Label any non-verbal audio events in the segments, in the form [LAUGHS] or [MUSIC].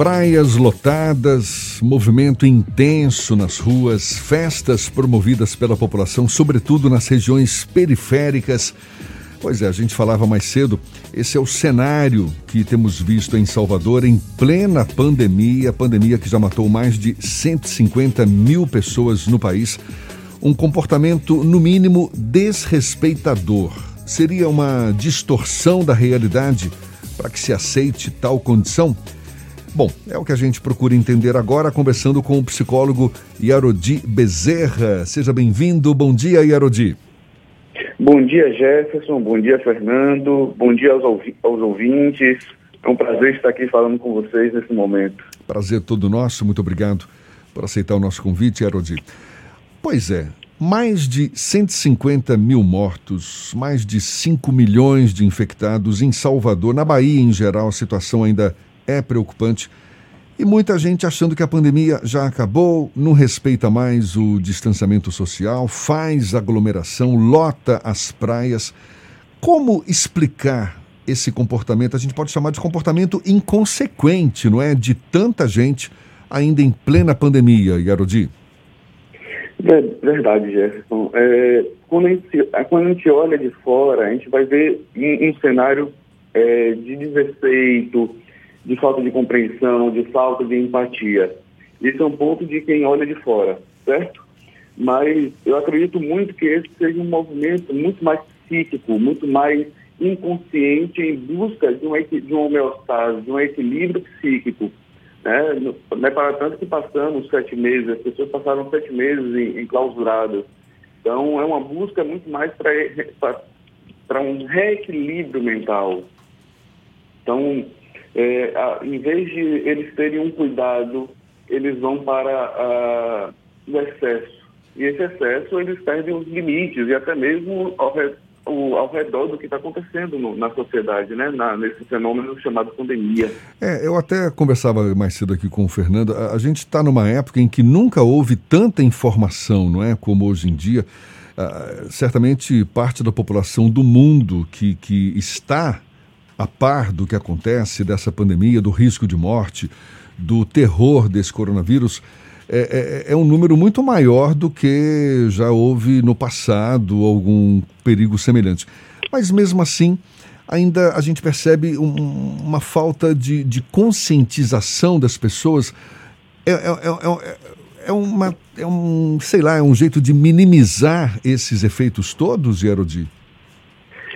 Praias lotadas, movimento intenso nas ruas, festas promovidas pela população, sobretudo nas regiões periféricas. Pois é, a gente falava mais cedo, esse é o cenário que temos visto em Salvador em plena pandemia, pandemia que já matou mais de 150 mil pessoas no país. Um comportamento, no mínimo, desrespeitador. Seria uma distorção da realidade para que se aceite tal condição? Bom, é o que a gente procura entender agora, conversando com o psicólogo Yarodi Bezerra. Seja bem-vindo. Bom dia, Yarodi. Bom dia, Jefferson. Bom dia, Fernando. Bom dia aos, aos ouvintes. É um prazer estar aqui falando com vocês nesse momento. Prazer todo nosso. Muito obrigado por aceitar o nosso convite, Yarodi. Pois é, mais de 150 mil mortos, mais de 5 milhões de infectados em Salvador. Na Bahia, em geral, a situação ainda é preocupante. E muita gente achando que a pandemia já acabou, não respeita mais o distanciamento social, faz aglomeração, lota as praias. Como explicar esse comportamento? A gente pode chamar de comportamento inconsequente, não é? De tanta gente ainda em plena pandemia, Yarodi. Verdade, Jefferson. É, quando, a gente, quando, a gente, olha de fora, a gente vai ver um, um cenário é, de desrespeito, de falta de compreensão, de falta de empatia. Isso é um ponto de quem olha de fora, certo? Mas eu acredito muito que esse seja um movimento muito mais psíquico, muito mais inconsciente em busca de, um, de uma homeostase, de um equilíbrio psíquico. Né? Não é para tanto que passamos sete meses, as pessoas passaram sete meses em. Então, é uma busca muito mais para um reequilíbrio mental. Então, é, a, em vez de eles terem um cuidado, eles vão para a, o excesso. E esse excesso, eles perdem os limites e até mesmo ao, o, ao redor do que está acontecendo no, na sociedade, né? Na, nesse fenômeno chamado pandemia. É, eu até conversava mais cedo aqui com o Fernando. A, a gente está numa época em que nunca houve tanta informação, não é? Como hoje em dia. Uh, certamente parte da população do mundo que, que está a par do que acontece dessa pandemia, do risco de morte, do terror desse coronavírus, é, é, é, um número muito maior do que já houve no passado algum perigo semelhante. Mas mesmo assim, ainda a gente percebe um, uma falta de, de, conscientização das pessoas. É, é, é, é, é, uma, é um, sei lá, é um jeito de minimizar esses efeitos todos, Yerodi?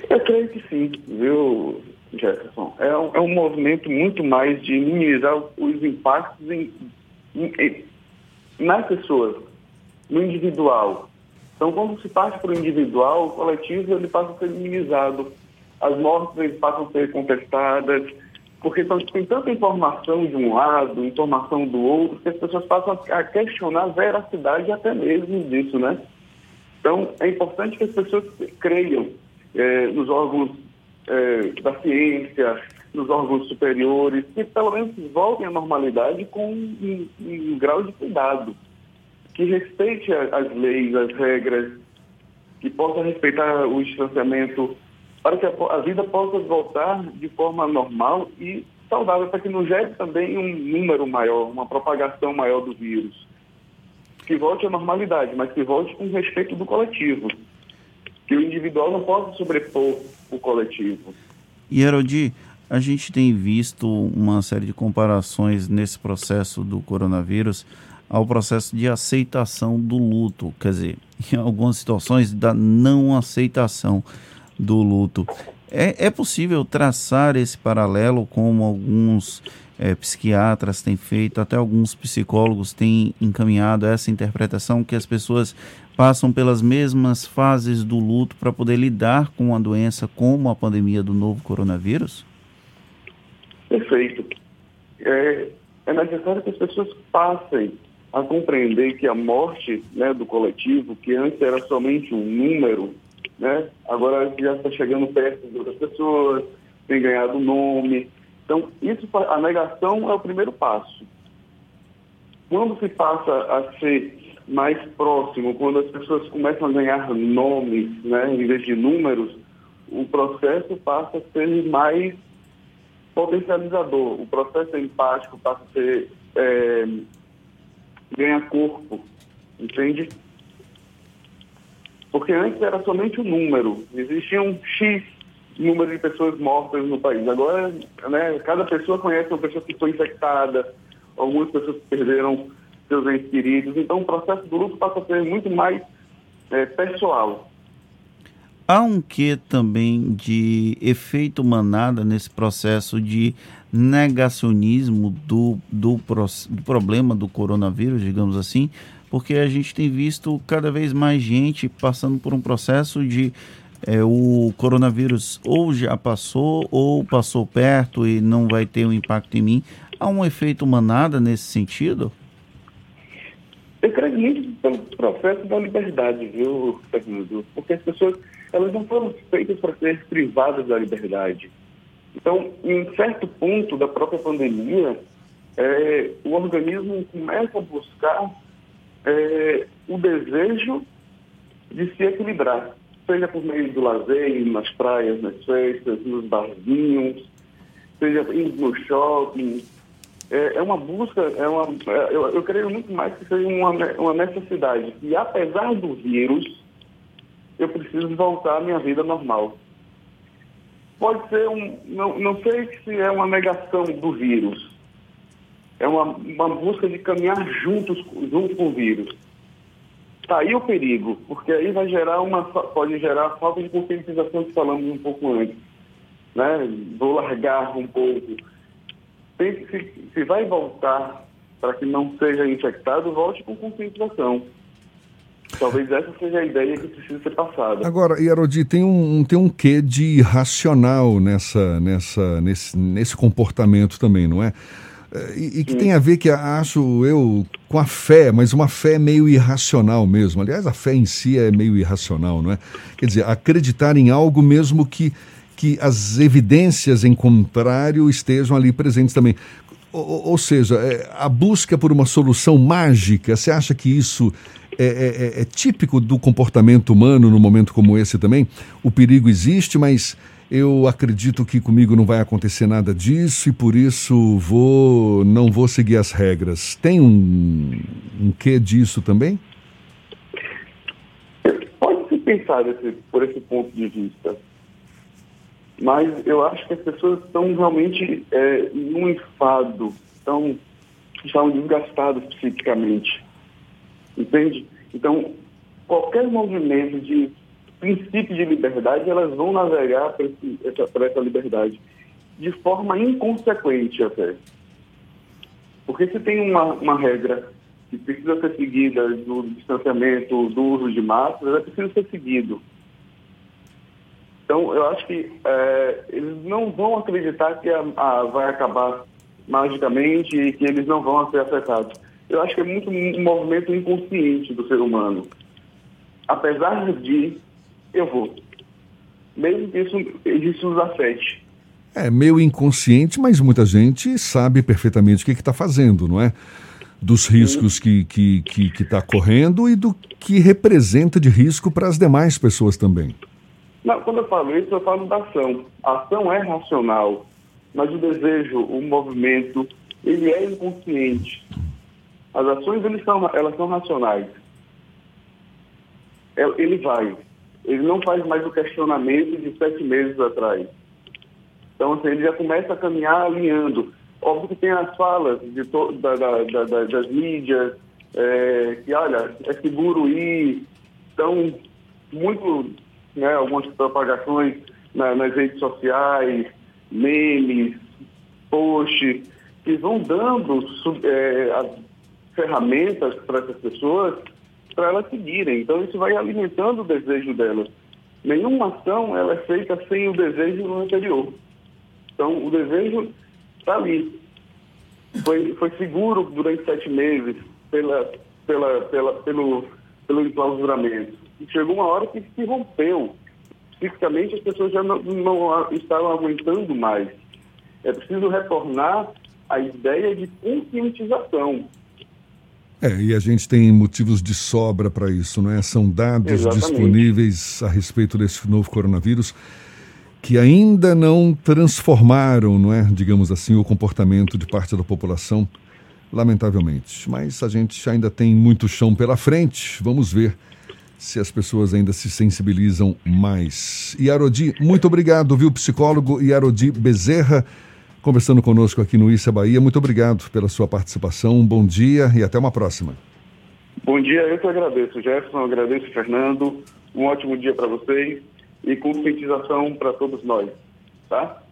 Eu creio que sim, viu, Jefferson. É um, é um movimento muito mais de minimizar os impactos em, em, em, nas pessoas, no individual. Então, quando se parte para o individual, o coletivo ele passa a ser minimizado. As mortes passam a ser contestadas, porque tem tanta informação de um lado, informação do outro, que as pessoas passam a questionar a veracidade até mesmo disso, né? Então, é importante que as pessoas creiam é, nos órgãos é, da ciência, nos órgãos superiores, que pelo menos voltem à normalidade com um, um grau de cuidado, que respeite as leis, as regras, que possa respeitar o distanciamento, para que a, a vida possa voltar de forma normal e saudável, para que não gere também um número maior, uma propagação maior do vírus. Que volte à normalidade, mas que volte com respeito do coletivo que o individual não possa sobrepor o coletivo. E Herodi, a gente tem visto uma série de comparações nesse processo do coronavírus ao processo de aceitação do luto, quer dizer, [LAUGHS] em algumas situações da não aceitação do luto. É, é possível traçar esse paralelo como alguns é, psiquiatras têm feito, até alguns psicólogos têm encaminhado essa interpretação que as pessoas passam pelas mesmas fases do luto para poder lidar com a doença como a pandemia do novo coronavírus? Perfeito. É, é necessário que as pessoas passem a compreender que a morte né, do coletivo, que antes era somente um número, né, agora já está chegando perto de outras pessoas, tem ganhado nome. Então, isso, a negação é o primeiro passo. Quando se passa a ser mais próximo, quando as pessoas começam a ganhar nomes, né, em vez de números, o processo passa a ser mais potencializador. O processo empático passa a ser é, corpo, entende? Porque antes era somente um número, existia um X número de pessoas mortas no país. Agora, né, cada pessoa conhece uma pessoa que foi infectada, algumas pessoas que perderam seus entes queridos. Então, o processo do luto passa a ser muito mais é, pessoal. Há um quê também de efeito manada nesse processo de negacionismo do, do, do, problema do coronavírus, digamos assim, porque a gente tem visto cada vez mais gente passando por um processo de é, o coronavírus ou já passou ou passou perto e não vai ter um impacto em mim. Há um efeito manada nesse sentido? Eu creio muito pelo processo da liberdade, viu, Fernando? Porque as pessoas elas não foram feitas para ser privadas da liberdade. Então, em certo ponto da própria pandemia, é, o organismo começa a buscar é, o desejo de se equilibrar, seja por meio do lazer, nas praias, nas festas, nos barzinhos, seja indo no shopping, é, é uma busca, é uma, é, eu, eu creio muito mais que seja uma, uma necessidade. E apesar do vírus, eu preciso voltar à minha vida normal. Pode ser um, não, não sei se é uma negação do vírus, é uma, uma busca de caminhar juntos, junto com o vírus. Está aí o perigo, porque aí vai gerar uma, pode gerar falta de conscientização que falamos um pouco antes. Né? Vou largar um pouco tem, se, se vai voltar para que não seja infectado, volte com conscientização. Talvez essa seja a ideia que precisa ser passada. Agora, Yarodi, tem um, tem um quê de irracional nessa, nessa, nesse, nesse comportamento também, não é? É e, e que Sim. tem a ver, que acho eu, com a fé, mas uma fé meio irracional mesmo. Aliás, a fé em si é meio irracional, não é? Quer dizer, acreditar em algo mesmo que que as evidências em contrário estejam ali presentes também. Ou, ou seja, é, a busca por uma solução mágica, você acha que isso é, é, é, é, típico do comportamento humano no momento como esse também? O perigo existe, mas eu acredito que comigo não vai acontecer nada disso e por isso vou não vou seguir as regras. Tem um, um quê disso também? Pode se pensar por esse ponto de vista. Mas eu acho que as pessoas estão realmente é, num enfado, estão, estão desgastadas psiquicamente. Entende? Então, qualquer movimento de princípio de liberdade, elas vão navegar para essa, essa liberdade de forma inconsequente até. Porque se tem uma, uma regra que precisa ser seguida do distanciamento, do uso de máscaras, é preciso ser seguido. Então, eu acho que é, eles não vão acreditar que a, a, vai acabar magicamente e que eles não vão ser afetados. Eu acho que é muito um movimento inconsciente do ser humano. Apesar de, eu vou. Mesmo que isso, isso nos afete. É meio inconsciente, mas muita gente sabe perfeitamente o que está fazendo, não é? Dos riscos que está que, que, que tá correndo e do que representa de risco para as demais pessoas também. Não, quando eu falo isso, eu falo da ação. A ação é racional, mas o desejo, o movimento, ele é inconsciente. As ações, eles são, elas são racionais. É, ele vai. Ele não faz mais o questionamento de sete meses atrás. Então, assim, ele já começa a caminhar alinhando. Óbvio que tem as falas de to, da, da, da, das mídias, é, que, olha, é seguro ir. Então, muito né, algumas propagações na, nas redes sociais, memes, posts, que vão dando é, as ferramentas para essas pessoas para elas seguirem. Então isso vai alimentando o desejo delas. Nenhuma ação ela é feita sem o desejo anterior. Então o desejo está ali. Foi, foi seguro durante sete meses pela, pela, pela, pelo, pelo enclausuramento chegou uma hora que se rompeu. Fisicamente as pessoas já não, não estavam aguentando mais. É preciso retornar à ideia de conscientização. É, e a gente tem motivos de sobra para isso, não é? São dados Exatamente. disponíveis a respeito desse novo coronavírus que ainda não transformaram, não é, digamos assim, o comportamento de parte da população, lamentavelmente. Mas a gente ainda tem muito chão pela frente. Vamos ver se as pessoas ainda se sensibilizam mais. Yarodi, muito obrigado, viu, psicólogo Yarodi Bezerra, conversando conosco aqui no Issa Bahia. Muito obrigado pela sua participação. Um bom dia e até uma próxima. Bom dia, eu que agradeço, Jefferson, agradeço, Fernando. Um ótimo dia para vocês e conscientização para todos nós, tá?